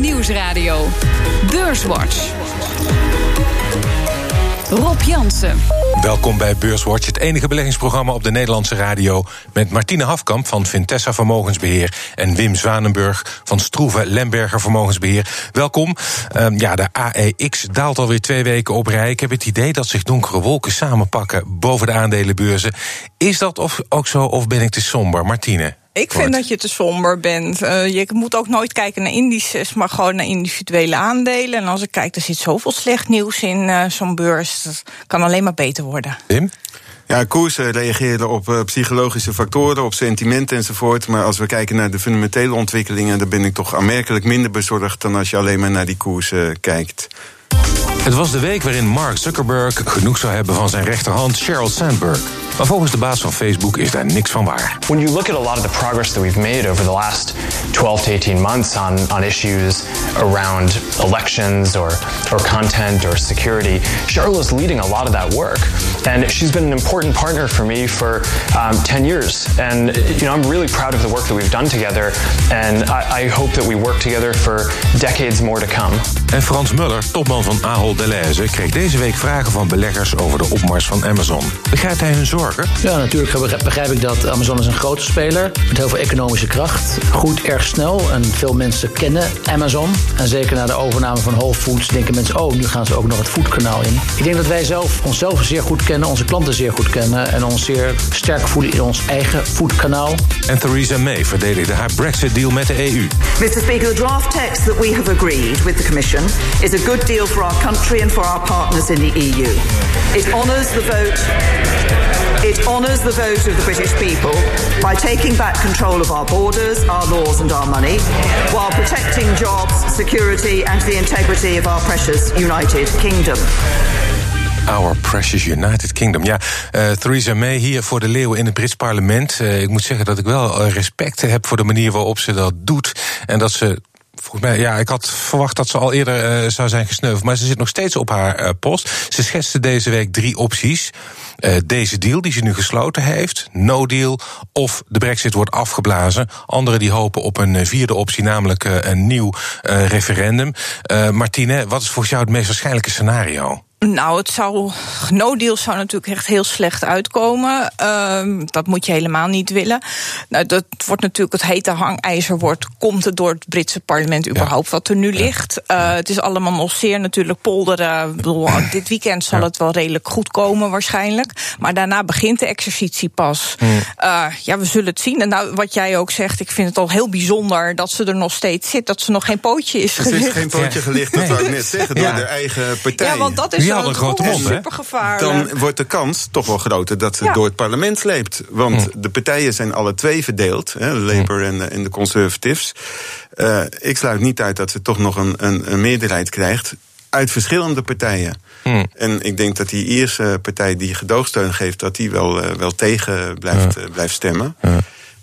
Nieuwsradio. Beurswatch. Rob Jansen. Welkom bij Beurswatch, het enige beleggingsprogramma op de Nederlandse radio. Met Martine Hafkamp van Vintessa Vermogensbeheer. En Wim Zwanenburg van Stroeve Lemberger Vermogensbeheer. Welkom. Um, ja, de AEX daalt alweer twee weken op rij. Ik heb het idee dat zich donkere wolken samenpakken boven de aandelenbeurzen. Is dat of, ook zo of ben ik te somber, Martine? Ik vind dat je te somber bent. Uh, je moet ook nooit kijken naar indices, maar gewoon naar individuele aandelen. En als ik kijk, er zit zoveel slecht nieuws in uh, zo'n beurs. Dat kan alleen maar beter worden. Wim? Ja, koersen reageren op uh, psychologische factoren, op sentiment enzovoort. Maar als we kijken naar de fundamentele ontwikkelingen, dan ben ik toch aanmerkelijk minder bezorgd dan als je alleen maar naar die koersen kijkt. Het was de week waarin Mark Zuckerberg genoeg zou hebben van zijn rechterhand Sheryl Sandberg. Maar volgens de baas van Facebook is daar niks van waar. When you look at a lot of the progress that we've made over the last 12 to 18 months on, on issues around elections or, or content or security, is leading a lot of that work. And she's been an important partner for me for um, 10 years. And you know, I'm really proud of the work that we've done together. And I, I hope that we work together for decades more to come. En Frans Muller, topman van Ahold Delhaize, kreeg deze week vragen van beleggers over de opmars van Amazon. Begrijpt hij hun Ja, natuurlijk begrijp ik dat Amazon is een grote speler met heel veel economische kracht. Groeit erg snel en veel mensen kennen Amazon. En zeker na de overname van Whole Foods denken mensen... oh, nu gaan ze ook nog het foodkanaal in. Ik denk dat wij zelf onszelf zeer goed kennen, onze klanten zeer goed kennen... en ons zeer sterk voelen in ons eigen foodkanaal. En Theresa May verdedigde haar Brexit-deal met de EU. Mr. Speaker, the draft text that we have agreed with the Commission... is a good deal for our country and for our partners in the EU. It honours the vote... It honours the vote of the British people by taking back control of our borders, our laws, and our money, while protecting jobs, security, and the integrity of our precious United Kingdom. Our Precious United Kingdom. Ja, uh, Theresa May hier voor de leeuwen in het Brits parlement. Uh, ik moet zeggen dat ik wel uh, respect heb voor de manier waarop ze dat doet. En dat ze volgens mij, ja, ik had verwacht dat ze al eerder zou zijn gesneuveld. Maar ze zit nog steeds op haar post. Ze schetste deze week drie opties. Uh, deze deal die ze nu gesloten heeft, no deal, of de brexit wordt afgeblazen. Anderen die hopen op een vierde optie, namelijk een nieuw referendum. Martine, wat is volgens jou het meest waarschijnlijke scenario? Nou, het zou. No deal zou natuurlijk echt heel slecht uitkomen. Uh, dat moet je helemaal niet willen. Nou, dat wordt natuurlijk het hete hangijzer wordt. Komt het door het Britse parlement überhaupt ja. wat er nu ligt? Uh, het is allemaal nog zeer natuurlijk polderen. Bedoel, dit weekend zal ja. het wel redelijk goed komen, waarschijnlijk. Maar daarna begint de exercitie pas. Uh, ja, we zullen het zien. En nou, wat jij ook zegt, ik vind het al heel bijzonder dat ze er nog steeds zit. Dat ze nog geen pootje is gelicht. Het is geen pootje gelicht, dat wou ik net zeggen, door de eigen partij. Ja, want dat is die hadden een grote mond, hè? Dan wordt de kans toch wel groter dat ze ja. door het parlement sleept. Want hm. de partijen zijn alle twee verdeeld, hè, Labour hm. en, en, de Conservatives. Uh, ik sluit niet uit dat ze toch nog een, een, een meerderheid krijgt uit verschillende partijen. Hmm. En ik denk dat die eerste partij die gedoogsteun geeft, dat die wel, uh, wel tegen blijft, ja. uh, blijft stemmen. Ja.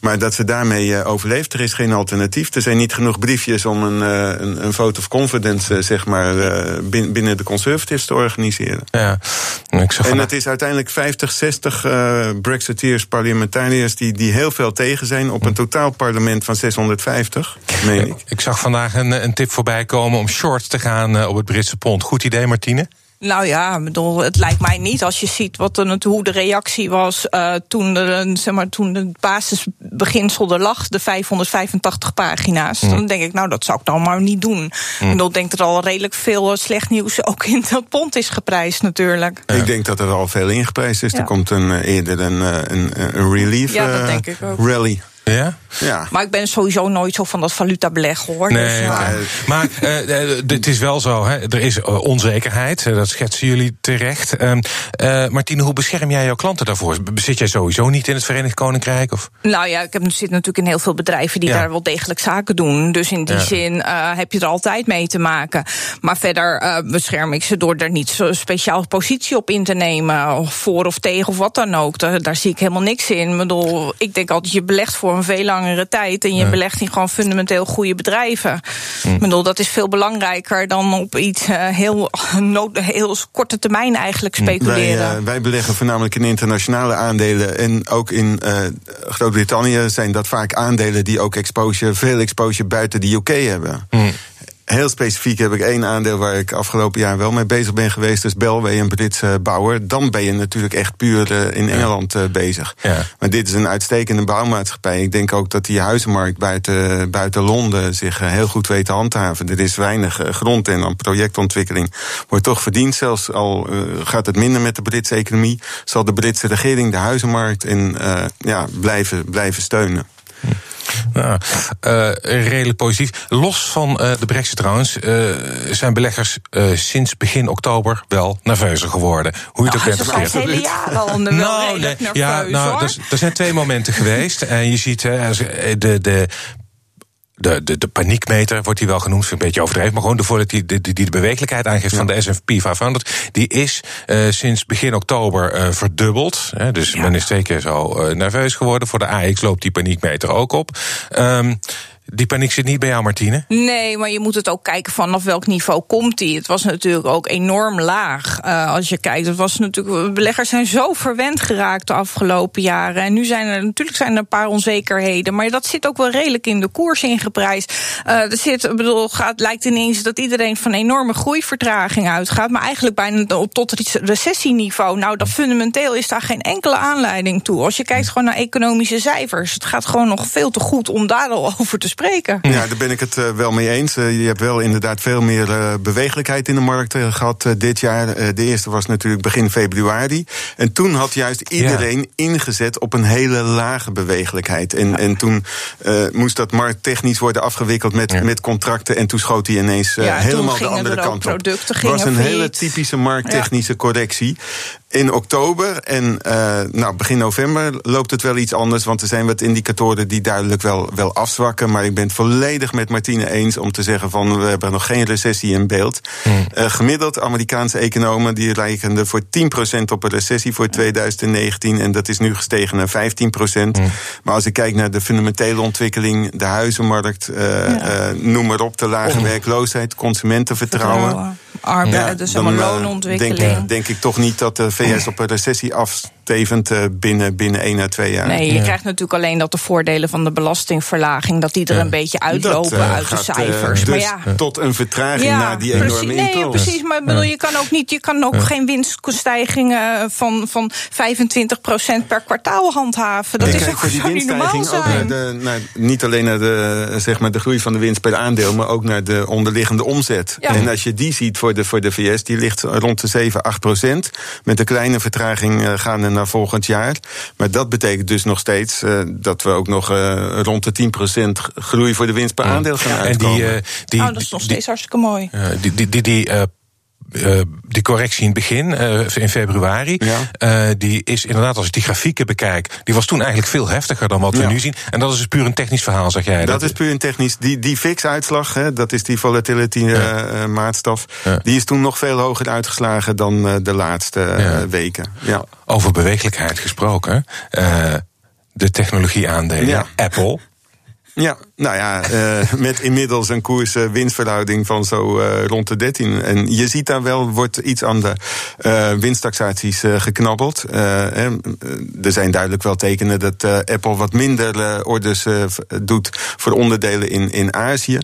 Maar dat ze daarmee uh, overleeft, er is geen alternatief. Er zijn niet genoeg briefjes om een, uh, een, een vote of confidence, uh, zeg maar, binnen de conservatives te organiseren. Ja, ik zag en het is uiteindelijk 50, 60 Brexiteers, parlementariërs, die, die heel veel tegen zijn op een totaal parlement van 650, meen ik. Ik zag vandaag een, een tip voorbij komen om short te gaan op het Britse pond. Goed idee, Martine? Nou ja, bedoel, het lijkt mij niet. Als je ziet wat er, hoe de reactie was uh, toen, de, zeg maar, toen het basisbeginsel er lag, de 585 pagina's. Mm. Dan denk ik, nou, dat zou ik dan maar niet doen. Mm. Ik denk dat er al redelijk veel slecht nieuws ook in dat pond is geprijsd, natuurlijk. Ja. Ik denk dat er al veel ingeprijsd is. Ja. Er komt een, eerder een, een, een relief ja, dat denk ik ook. rally. Ja? Ja. Maar ik ben sowieso nooit zo van dat valutabeleg hoor. Nee, dus, nee. Maar het is wel zo, hè, er is onzekerheid, dat schetsen jullie terecht. Uh, Martine, hoe bescherm jij jouw klanten daarvoor? Zit jij sowieso niet in het Verenigd Koninkrijk? Of? Nou ja, ik heb, zit natuurlijk in heel veel bedrijven die ja. daar wel degelijk zaken doen. Dus in die ja. zin heb je er altijd mee te maken. Maar verder bescherm ik ze door er niet zo speciaal positie op in te nemen. Of voor of tegen of wat dan ook. Daar, daar zie ik helemaal niks in. Ik bedoel, ik denk altijd, je belegt voor een veel langere tijd. En je ja. belegt in gewoon fundamenteel goede bedrijven. Hm. Ik bedoel, dat is veel belangrijker dan op iets uh, heel, nood, heel korte termijn eigenlijk speculeren. Wij, uh, wij, beleggen voornamelijk in internationale aandelen. En ook in uh, Groot-Brittannië zijn dat vaak aandelen die ook exposure, veel exposure buiten de UK hebben. Hm. Heel specifiek heb ik één aandeel waar ik afgelopen jaar wel mee bezig ben geweest. Dus Belway, een Britse bouwer. Dan ben je natuurlijk echt puur uh, in Engeland uh, bezig. Ja. Maar dit is een uitstekende bouwmaatschappij. Ik denk ook dat die huizenmarkt buiten, buiten Londen zich heel goed weet te handhaven. Er is weinig grond en aan projectontwikkeling wordt toch verdiend. Zelfs al gaat het minder met de Britse economie, zal de Britse regering de huizenmarkt in, ja, blijven, blijven steunen. Nou, uh, redelijk positief. Los van uh, de brexit trouwens, uh, zijn beleggers sinds begin oktober wel nerveuzer geworden. Hoe je nou, het ook bent het hele jaar al onder nou, nee, nerveus, ja, nou, er, er, zijn twee momenten geweest. En je ziet de, de de, de, de paniekmeter wordt die wel genoemd, vind ik een beetje overdreven. Maar gewoon de volatiliteit die, die, die de bewegelijkheid aangeeft ja. van de SP 500. Die is uh, sinds begin oktober uh, verdubbeld. Hè, dus ja. men is zeker zo uh, nerveus geworden. Voor de AX loopt die paniekmeter ook op. Um, die paniek zit niet bij jou, Martine? Nee, maar je moet het ook kijken vanaf welk niveau komt die. Het was natuurlijk ook enorm laag. Uh, als je kijkt, het was natuurlijk, beleggers zijn zo verwend geraakt de afgelopen jaren. En nu zijn er natuurlijk zijn er een paar onzekerheden. Maar dat zit ook wel redelijk in de koers ingeprijsd. Uh, er zit, bedoel, gaat, lijkt ineens dat iedereen van enorme groeivertraging uitgaat. Maar eigenlijk bijna tot recessieniveau. Nou, dat fundamenteel is daar geen enkele aanleiding toe. Als je kijkt gewoon naar economische cijfers. Het gaat gewoon nog veel te goed om daar al over te spreken. Ja, daar ben ik het uh, wel mee eens. Uh, je hebt wel inderdaad veel meer uh, bewegelijkheid in de markt gehad dit jaar. de eerste was natuurlijk begin februari. En toen had juist iedereen ja. ingezet op een hele lage bewegelijkheid. En, ja. en toen moest dat markttechnisch worden afgewikkeld met, ja. met contracten. En toen schoot hij ineens helemaal de andere kant op. Het was een hele typische markttechnische correctie in oktober. En uh, nou, begin november loopt het wel iets anders. Want er zijn wat indicatoren die duidelijk wel, wel afzwakken. Maar ik ben het volledig met Martine eens om te zeggen van we hebben nog geen recessie in beeld. Hmm. Uh, gemiddeld Amerikaanse economen die rekenden voor 10% op een recessie voor 2019. En dat is nu gestegen naar 15%. Hmm. Maar als ik kijk naar de fundamentele ontwikkeling, de huizenmarkt, uh, ja. noem maar op, de lage oh. werkloosheid, consumentenvertrouwen. Vertrouwen. Arbeid, ja, dus dan, loonontwikkeling. Denk, denk ik toch niet dat de VS op een recessie afstevend binnen, binnen 1 à 2 jaar. Nee, je ja. krijgt natuurlijk alleen dat de voordelen van de belastingverlaging... dat die er een beetje uitlopen dat, uh, uit de cijfers. Uh, maar dus ja. tot een vertraging na die enorme precies, nee, impuls. precies, maar bedoel, je kan ook, niet, je kan ook geen winststijgingen van, van 25% per kwartaal handhaven. Dat is ook voor die niet normaal ook naar de, naar, niet alleen naar de, zeg maar de groei van de winst per aandeel... maar ook naar de onderliggende omzet. Ja. En als je die ziet voor de, voor de VS, die ligt rond de 7, 8 procent... met een kleine vertraging uh, gaande naar volgend jaar. Maar dat betekent dus nog steeds uh, dat we ook nog uh, rond de 10 procent groei voor de winst per aandeel gaan uitkomen. En die, die, oh, dat is nog steeds die, hartstikke mooi. die, die, die, die uh, die correctie in het begin, uh, in februari, ja. uh, die is inderdaad, als ik die grafieken bekijk, die was toen eigenlijk veel heftiger dan wat we nu zien. En dat is dus puur een technisch verhaal, zeg jij. Dat, dat is puur een technisch. Die, die fix-uitslag, hè, dat is die volatility ja. maatstaf, die is toen nog veel hoger uitgeslagen dan de laatste weken. Ja. Over bewegelijkheid gesproken, de technologieaandelen, Apple. Ja, nou ja, uh, met inmiddels een koers-winstverhouding van zo uh, rond de 13. En je ziet daar wel, wordt iets aan de uh, winsttaxaties geknabbeld. er zijn duidelijk wel tekenen dat Apple wat minder orders doet voor onderdelen in, in Azië.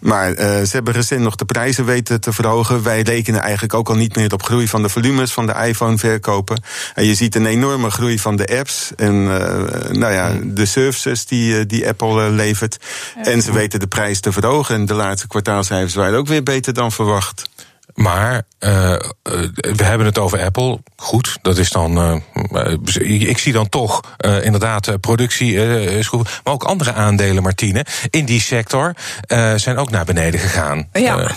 Maar ze hebben recent nog de prijzen weten te verhogen. Wij rekenen eigenlijk ook al niet meer op groei van de volumes van de iPhone-verkopen. En je ziet een enorme groei van de apps en nou ja, de services die, die Apple levert. En ze weten de prijs te verhogen. En de laatste kwartaalcijfers waren ook weer beter dan verwacht. Maar uh, we hebben het over Apple. Goed, dat is dan. Uh, ik zie dan toch uh, inderdaad productie. Maar ook andere aandelen, Martine, in die sector zijn ook naar beneden gegaan. Ja.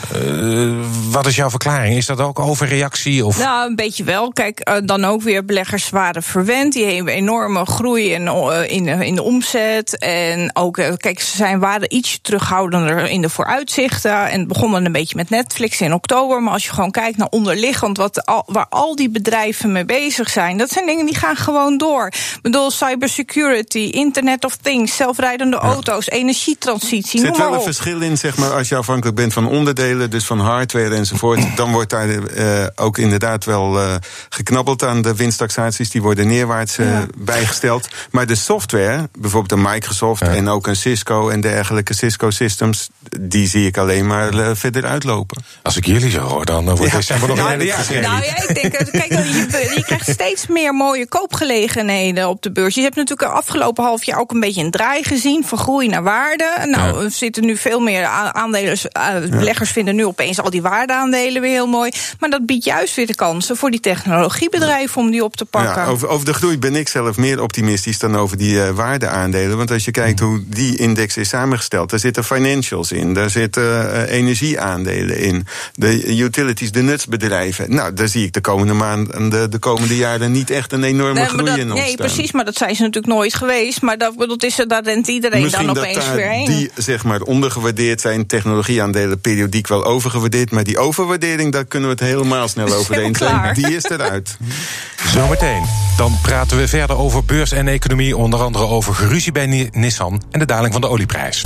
wat is jouw verklaring? Is dat ook overreactie? Of? Nou, een beetje wel. Kijk, dan ook weer beleggers waren verwend. Die hebben enorme groei in, in, in de omzet. En ook, kijk, ze zijn, waren iets terughoudender in de vooruitzichten. En het begon dan een beetje met Netflix in oktober. Maar als je gewoon kijkt naar onderliggend, wat al, waar al die bedrijven mee bezig zijn, dat zijn dingen die gaan gewoon door. Ik bedoel, cybersecurity, Internet of Things, zelfrijdende auto's, energietransitie. Er zit noem maar wel een op. verschil in, zeg maar, als je afhankelijk bent van onderdelen, dus van hardware enzovoort. Dan wordt daar eh, ook inderdaad wel eh, geknabbeld aan de winsttaxaties. Die worden neerwaarts eh, Ja. bijgesteld. Maar de software, bijvoorbeeld een Microsoft en ook een Cisco en dergelijke Cisco Systems, die zie ik alleen maar verder uitlopen. Als ik jullie zo hoor, dan wordt december nog een Ja, ja. Nou ja, ik denk, eh, kijk, je, je krijgt steeds meer mooie koopgelegenheden op de beurs. Je hebt natuurlijk de afgelopen half jaar ook een beetje een draai gezien van groei naar waarde. Nou, Ja. er zitten nu veel meer a- aandelers, eh, beleggers vinden nu opeens al die waardeaandelen weer heel mooi. Maar dat biedt juist weer de kansen voor die technologiebedrijven om die op te pakken. Ja, over, over de groei ben ik zelf meer optimistisch dan over die eh, waardeaandelen. Want als je kijkt hoe die index is samengesteld, daar zitten financials in, daar zitten energieaandelen in, de utilities, de nutsbedrijven. Nou, daar zie ik de komende maanden, de, de komende jaren niet echt een enorme Nee, groei dat- in ontstaan. nee, precies, maar dat zijn ze natuurlijk nooit geweest. Maar dat, dat is daar rent iedereen Misschien dan dat opeens daar weer heen. die zeg maar ondergewaardeerd zijn, technologieaandelen periodiek wel overgewaardeerd. Maar die overwaardering, daar kunnen we het helemaal snel over eens zijn. Die is eruit. Zometeen. Dan praten we verder over beurs en economie. Onder andere over geruzie bij Ni- Nissan en de daling van de olieprijs.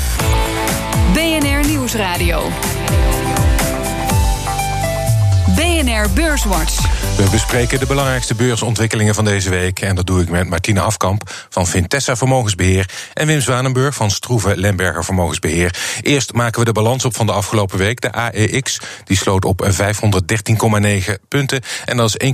BNR Nieuwsradio. BNR Beurswatch. We bespreken de belangrijkste beursontwikkelingen van deze week. En dat doe ik met Martine Afkamp van Vintessa Vermogensbeheer... en Wim Zwanenburg van Stroeve Lemberger Vermogensbeheer. Eerst maken we de balans op van de afgelopen week. De AEX die sloot op 513,9 punten. En dat is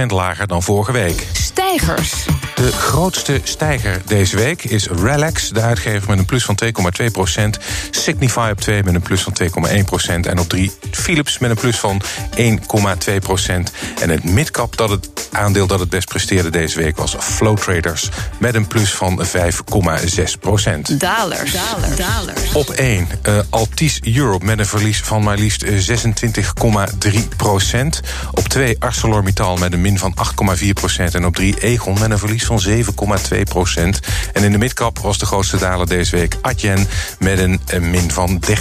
1,6% lager dan vorige week. Stijgers. De grootste stijger deze week is Relax, de uitgever met een plus van 2,2 procent. Signify op 2 met een plus van 2,1 procent. En op 3 Philips met een plus van 1,2 procent. En het midcap dat het aandeel dat het best presteerde deze week was Flow Traders met een plus van 5,6 procent. Dalers. Dalers. Op 1 eh Altis Europe met een verlies van maar liefst eh, 26,3 procent. Op 2 ArcelorMittal met een min van 8,4 procent. En op 3 Egon met een verlies van 7,2 procent. En in de midcap was de grootste daler deze week Adyen met een eh, min van 13,9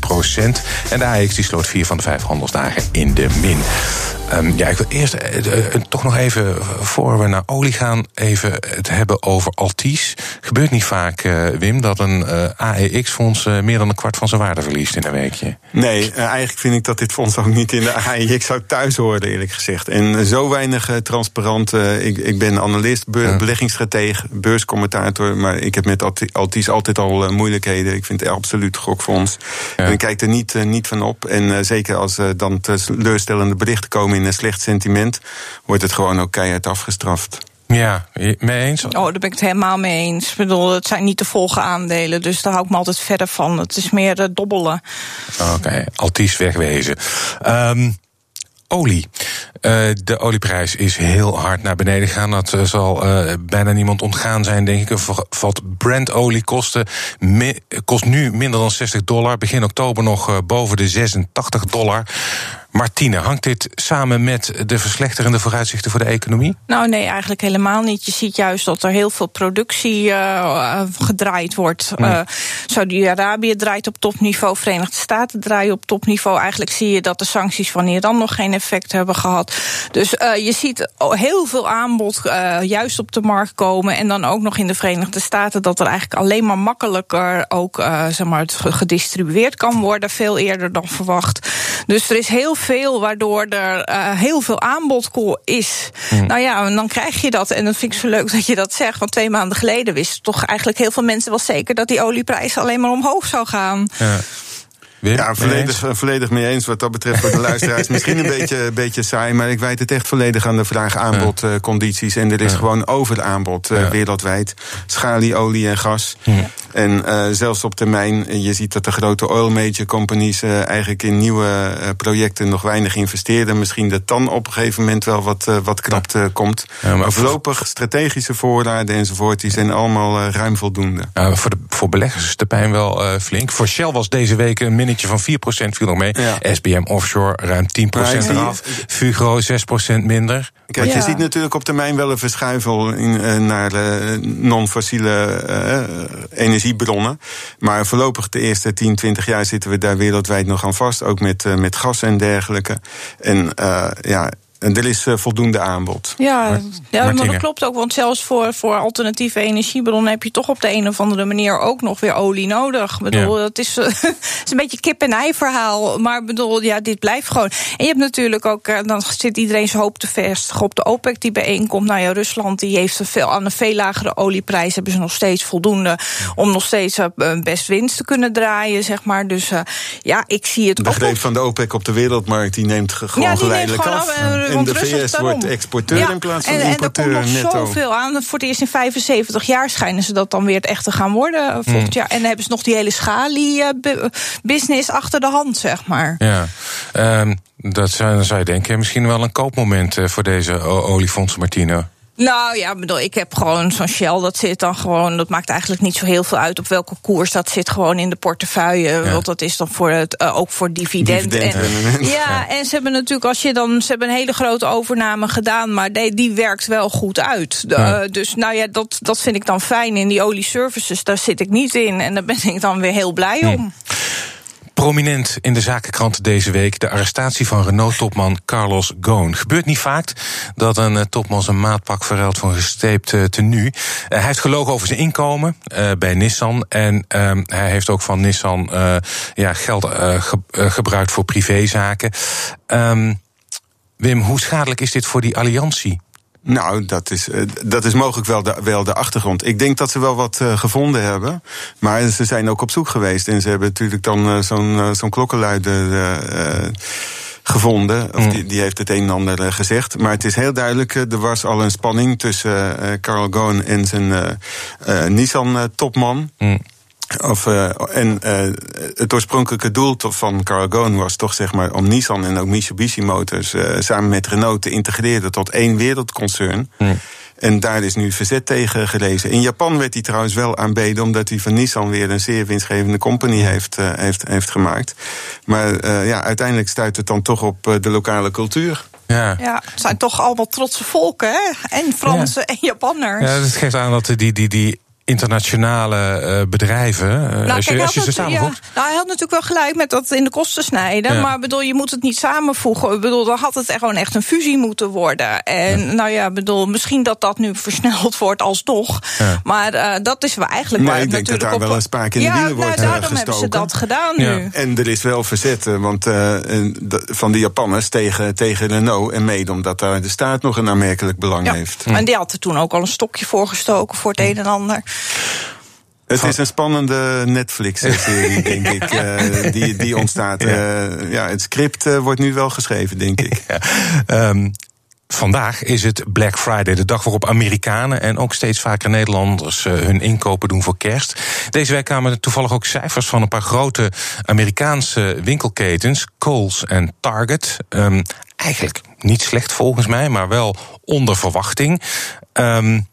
procent. En de AX die sloot 4 van de 5 handelsdagen in de min. Ehm, ja, ik wil eerst eh, eh, toch nog even, eh, voor we naar olie gaan, even het hebben over Altis. Gebeurt niet vaak, Wim, dat een AEX-fonds meer dan een kwart van zijn waarde verliest in een weekje. Nee, eigenlijk vind ik dat dit fonds ook niet in de AIX zou thuis horen, eerlijk gezegd. En zo weinig transparant. ik, ik ben analist, be- beleggingsstratege, beurscommentator. Maar ik heb met Alti- Altis altijd al moeilijkheden. Ik vind het absoluut gokfonds. Ja. En ik kijk er niet, niet van op. En zeker als dan teleurstellende berichten komen in een slecht sentiment, wordt het gewoon ook keihard afgestraft. Ja, mee eens? Oh, daar ben ik het helemaal mee eens. Ik bedoel, het zijn niet te volgen aandelen, dus daar hou ik me altijd verder van. Het is meer eh, dobbelen. Oké, Altis wegwezen. Ehm, olie. Eh, de olieprijs is heel hard naar beneden gegaan. Dat eh, zal eh, bijna niemand ontgaan zijn, denk ik. Wat Brent-olie kostte, kost nu minder dan 60 dollar. Begin oktober nog boven de 86 dollar. Martine, hangt dit samen met de verslechterende vooruitzichten voor de economie? Nou, nee, eigenlijk helemaal niet. Je ziet juist dat er heel veel productie gedraaid wordt. Eh Saudi-Arabië draait op topniveau, Verenigde Staten draaien op topniveau. Eigenlijk zie je dat de sancties van Iran nog geen effect hebben gehad. Dus eh, je ziet heel veel aanbod eh, juist op de markt komen. En dan ook nog in de Verenigde Staten dat er eigenlijk alleen maar makkelijker ook eh, zeg maar, gedistribueerd kan worden, veel eerder dan verwacht. Dus er is heel veel waardoor er heel veel aanbod is. Nou ja, en dan krijg je dat. En dat vind ik zo leuk dat je dat zegt. Want twee maanden geleden wisten toch eigenlijk heel veel mensen wel zeker dat die olieprijs alleen maar omhoog zou gaan. Ja. Wim, Ja, mee volledig, eh, volledig mee eens wat dat betreft voor de luisteraars. Misschien een beetje, beetje saai, maar ik wijd het echt volledig aan de vraag aanbodcondities. en er is gewoon overaanbod eh, Ja. wereldwijd. Schalie, olie en gas. En eh, zelfs op termijn, eh, je ziet dat de grote oil major companies eh, eigenlijk in nieuwe eh, projecten nog weinig investeren. Misschien dat dan op een gegeven moment wel wat, eh, wat krapte komt. Maar maar voor- voorlopig strategische voorraden enzovoort, die zijn allemaal eh, ruim voldoende. Voor, de, voor beleggers is de pijn wel eh, flink. Voor Shell was deze week een van 4% viel nog mee. Ja. SBM Offshore ruim 10% Maar ik zie- eraf. Fugro 6% minder. Kijk, Ja. je ziet natuurlijk op termijn wel een verschuivel in, eh, naar eh, non-fossiele eh, energiebronnen. Maar voorlopig de eerste 10, 20 jaar zitten we daar wereldwijd nog aan vast. Ook met, met gas en dergelijke. En ja, en er is uh, voldoende aanbod. Ja, ja maar dat klopt ook. Want zelfs voor, voor alternatieve energiebronnen heb je toch op de een of andere manier ook nog weer olie nodig. Ik bedoel, dat is, is een beetje kip-en-ei verhaal. Maar bedoel, ja, dit blijft gewoon. En je hebt natuurlijk ook, uh, dan zit iedereen zijn hoop te vestigen op de OPEC die bijeenkomt. Nou ja, Rusland die heeft veel, aan een veel lagere olieprijs hebben ze nog steeds voldoende om nog steeds best winst te kunnen draaien, zeg maar. Dus ja, ik zie het. De greep van de OPEC op de wereldmarkt die neemt gewoon ja, die geleidelijk neemt gewoon af in de VS wordt exporteur in plaats van en, importeur en er komt nog zoveel aan. Voor het eerst in 75 jaar schijnen ze dat dan weer het echt te gaan worden eh, volgend jaar. En dan hebben ze nog die hele schalie-business eh, achter de hand, zeg maar. Ja, um, dat zou, dan zou je denken, misschien wel een koopmoment eh, voor deze oliefonds, Martino. Nou ja, bedoel, ik heb gewoon zo'n Shell, dat zit dan gewoon, dat maakt eigenlijk niet zo heel veel uit op welke koers, dat zit gewoon in de portefeuille. Want dat is dan voor het, uh, ook voor dividend. dividend en, ja, en ze hebben natuurlijk, als je dan, ze hebben een hele grote overname gedaan, maar die, die werkt wel goed uit. Uh, dus nou ja, dat, dat vind ik dan fijn. In die olie services, daar zit ik niet in. En daar ben ik dan weer heel blij om. Prominent in de zakenkrant deze week de arrestatie van Renault-topman Carlos Ghosn. Gebeurt niet vaak dat een uh, topman zijn maatpak verruilt voor een uh, tenue. Uh, hij heeft gelogen over zijn inkomen bij Nissan. En ehm, hij heeft ook van Nissan ja, geld ge gebruikt voor privézaken. Um, Wim, hoe schadelijk is dit voor die alliantie? Nou, dat is, uh, dat is mogelijk wel de, wel de achtergrond. Ik denk dat ze wel wat uh, gevonden hebben. Maar ze zijn ook op zoek geweest. En ze hebben natuurlijk dan uh, zo'n zo'n klokkenluider gevonden. Of mm. die, die, heeft het een en ander gezegd. Maar het is heel duidelijk, er was al een spanning tussen Carl Ghosn en zijn Nissan-topman. Mm. Of, uh, en uh, het oorspronkelijke doel van Carl Ghosn was toch zeg maar om Nissan en ook Mitsubishi Motors uh, samen met Renault te integreren tot één wereldconcern. En daar is nu verzet tegen gelezen. In Japan werd hij trouwens wel aanbeden, omdat hij van Nissan weer een zeer winstgevende company heeft, heeft, heeft gemaakt. Maar ja, uiteindelijk stuit het dan toch op de lokale cultuur. Ja. ja, het zijn toch allemaal trotse volken, hè? En Fransen en Japanners. Ja, dat geeft aan dat die, die, die internationale uh, bedrijven. Uh, nou, als je, als je ze samenvoegt. Ja, nou, hij had natuurlijk wel gelijk met dat in de kosten snijden. Maar bedoel, je moet het niet samenvoegen. Ik bedoel, dan had het gewoon echt een fusie moeten worden. En nou ja, bedoel, misschien dat dat nu versneld wordt alsnog. Maar uh, dat is wel eigenlijk maar ik denk dat daar wel een spaak in de wielen wordt nou, daarom hebben ze dat gedaan nu. En er is wel verzet, want van de Japanners tegen, tegen Renault en mede omdat daar de staat nog een aanmerkelijk belang heeft. En die had er toen ook al een stokje voor gestoken voor het een en ander. Het is een spannende Netflix-serie, denk ik, uh, die, die ontstaat. Ja. Uh, ja, het script uh, wordt nu wel geschreven, denk ik. Ja. Um, Vandaag is het Black Friday, de dag waarop Amerikanen en ook steeds vaker Nederlanders hun inkopen doen voor kerst. Deze week kwamen toevallig ook cijfers van een paar grote Amerikaanse winkelketens, Kohl's en Target. Um, eigenlijk niet slecht volgens mij, maar wel onder verwachting. Um,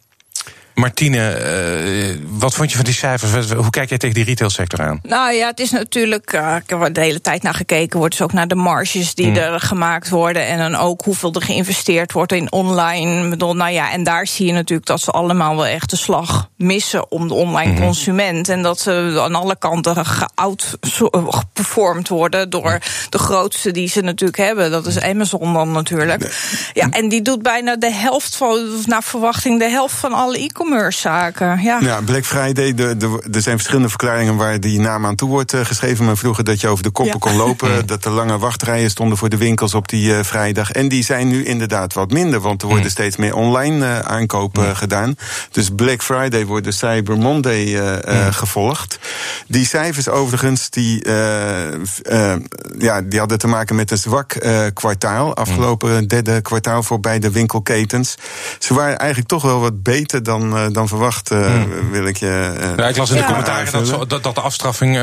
Martine, uh, wat vond je van die cijfers? Hoe kijk jij tegen die retailsector aan? Nou ja, het is natuurlijk, uh, ik heb er de hele tijd naar gekeken, wordt dus ook naar de marges die hmm. er gemaakt worden. En dan ook hoeveel er geïnvesteerd wordt in online. Bedoel, nou ja, en daar zie je natuurlijk dat ze allemaal wel echt de slag missen om de online hmm. consument. En dat ze aan alle kanten geoutperformed worden door de grootste die ze natuurlijk hebben. Dat is Amazon dan natuurlijk. Ja, en die doet bijna de helft van, naar verwachting, de helft van alle e-commerce zaken. Ja. ja, Black Friday, de, de, er zijn verschillende verklaringen waar die naam aan toe wordt uh, geschreven. Maar vroeger dat je over de koppen kon lopen, dat er lange wachtrijen stonden voor de winkels op die uh, vrijdag. En die zijn nu inderdaad wat minder, want er worden mm. steeds meer online uh, aankopen gedaan. Dus Black Friday wordt de Cyber Monday mm. gevolgd. Die cijfers overigens, die, ja, die hadden te maken met een zwak kwartaal. Afgelopen derde kwartaal voor beide winkelketens. Ze waren eigenlijk toch wel wat beter dan eh, dan verwacht, wil ik je. Ja, ik las in de commentaren dat, dat, dat, de afstraffing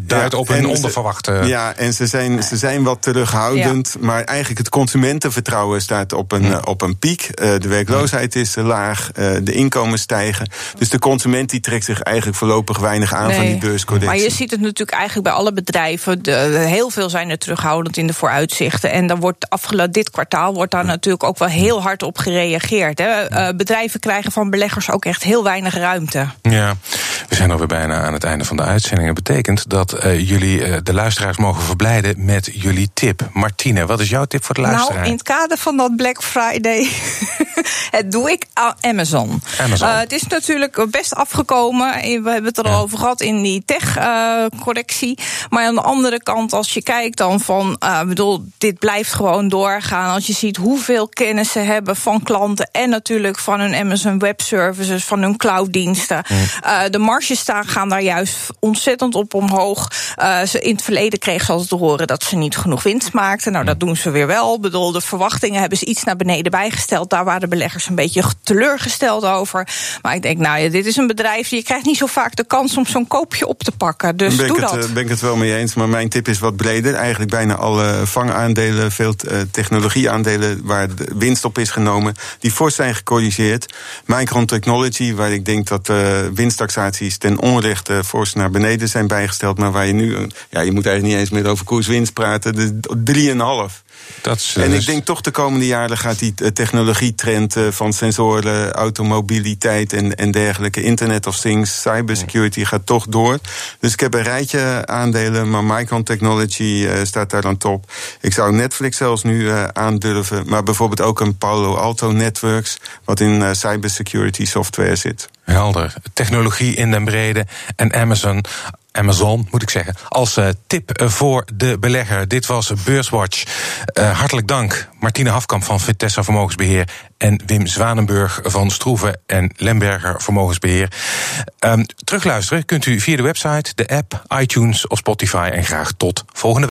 duidt op een onderverwachte. Ja, en ze zijn, ze zijn wat terughoudend. Maar eigenlijk het consumentenvertrouwen staat op een, op een piek. de werkloosheid is laag, de inkomens stijgen. Dus de consument die trekt zich eigenlijk voorlopig weinig aan van die beurscorrectie. Maar je ziet het natuurlijk eigenlijk bij alle bedrijven. De, heel veel zijn er terughoudend in de vooruitzichten. En dan wordt afgelopen dit kwartaal wordt daar natuurlijk ook wel heel hard op gereageerd. Hè. Uh, bedrijven krijgen van beleggers ook echt heel weinig ruimte. Ja, we zijn alweer bijna aan het einde van de uitzending. Dat betekent dat uh, jullie uh, de luisteraars mogen verblijden met jullie tip. Martine, wat is jouw tip voor de luisteraar? Nou, in het kader van dat Black Friday het doe ik aan Amazon. Amazon. het is natuurlijk best afgekomen. We hebben het er al over gehad in die tech-correctie. maar aan de andere kant, als je kijkt dan van... bedoel, dit blijft gewoon doorgaan. Als je ziet hoeveel kennis ze hebben van klanten... en natuurlijk van hun Amazon Web Services, van hun clouddiensten. Uh, de marges staan, gaan daar juist ontzettend op omhoog. Uh, ze, in het verleden kregen ze altijd te horen dat ze niet genoeg winst maakten. Nou, dat doen ze weer wel. Ik bedoel, de verwachtingen hebben ze iets naar beneden bijgesteld. Daar waren de beleggers een beetje teleurgesteld over. Maar ik denk, nou ja, dit is een bedrijf... je krijgt niet zo vaak de kans om zo'n koopje op te pakken. Dus ben doe ik dat. Het, ben ik het wel mee eens, maar mijn tip is wat breder. Eigenlijk bijna alle vangaandelen, veel technologieaandelen... waar de winst op is genomen, die fors zijn gecorrigeerd. Micron Technology, waar ik denk dat winsttaxaties ten onrechte fors naar beneden zijn bijgesteld... maar waar je nu, ja, je moet eigenlijk niet eens meer over koerswinst praten, de 3,5. Dat is, en ik denk toch de komende jaren gaat die technologietrend van sensoren, automobiliteit en, en dergelijke, Internet of Things, cybersecurity gaat toch door. Dus ik heb een rijtje aandelen, maar Micron Technology staat daar aan top. Ik zou Netflix zelfs nu aandurven, maar bijvoorbeeld ook een Palo Alto Networks, wat in cybersecurity software zit. Helder. Technologie in den brede en Amazon. Amazon, moet ik zeggen. Als uh, tip voor de belegger. Dit was Beurswatch. Uh, hartelijk dank, Martine Hafkamp van Vitessa Vermogensbeheer. En Wim Zwanenburg van Stroeven en Lemberger Vermogensbeheer. Um, terugluisteren kunt u via de website, de app, iTunes of Spotify. En graag tot volgende week.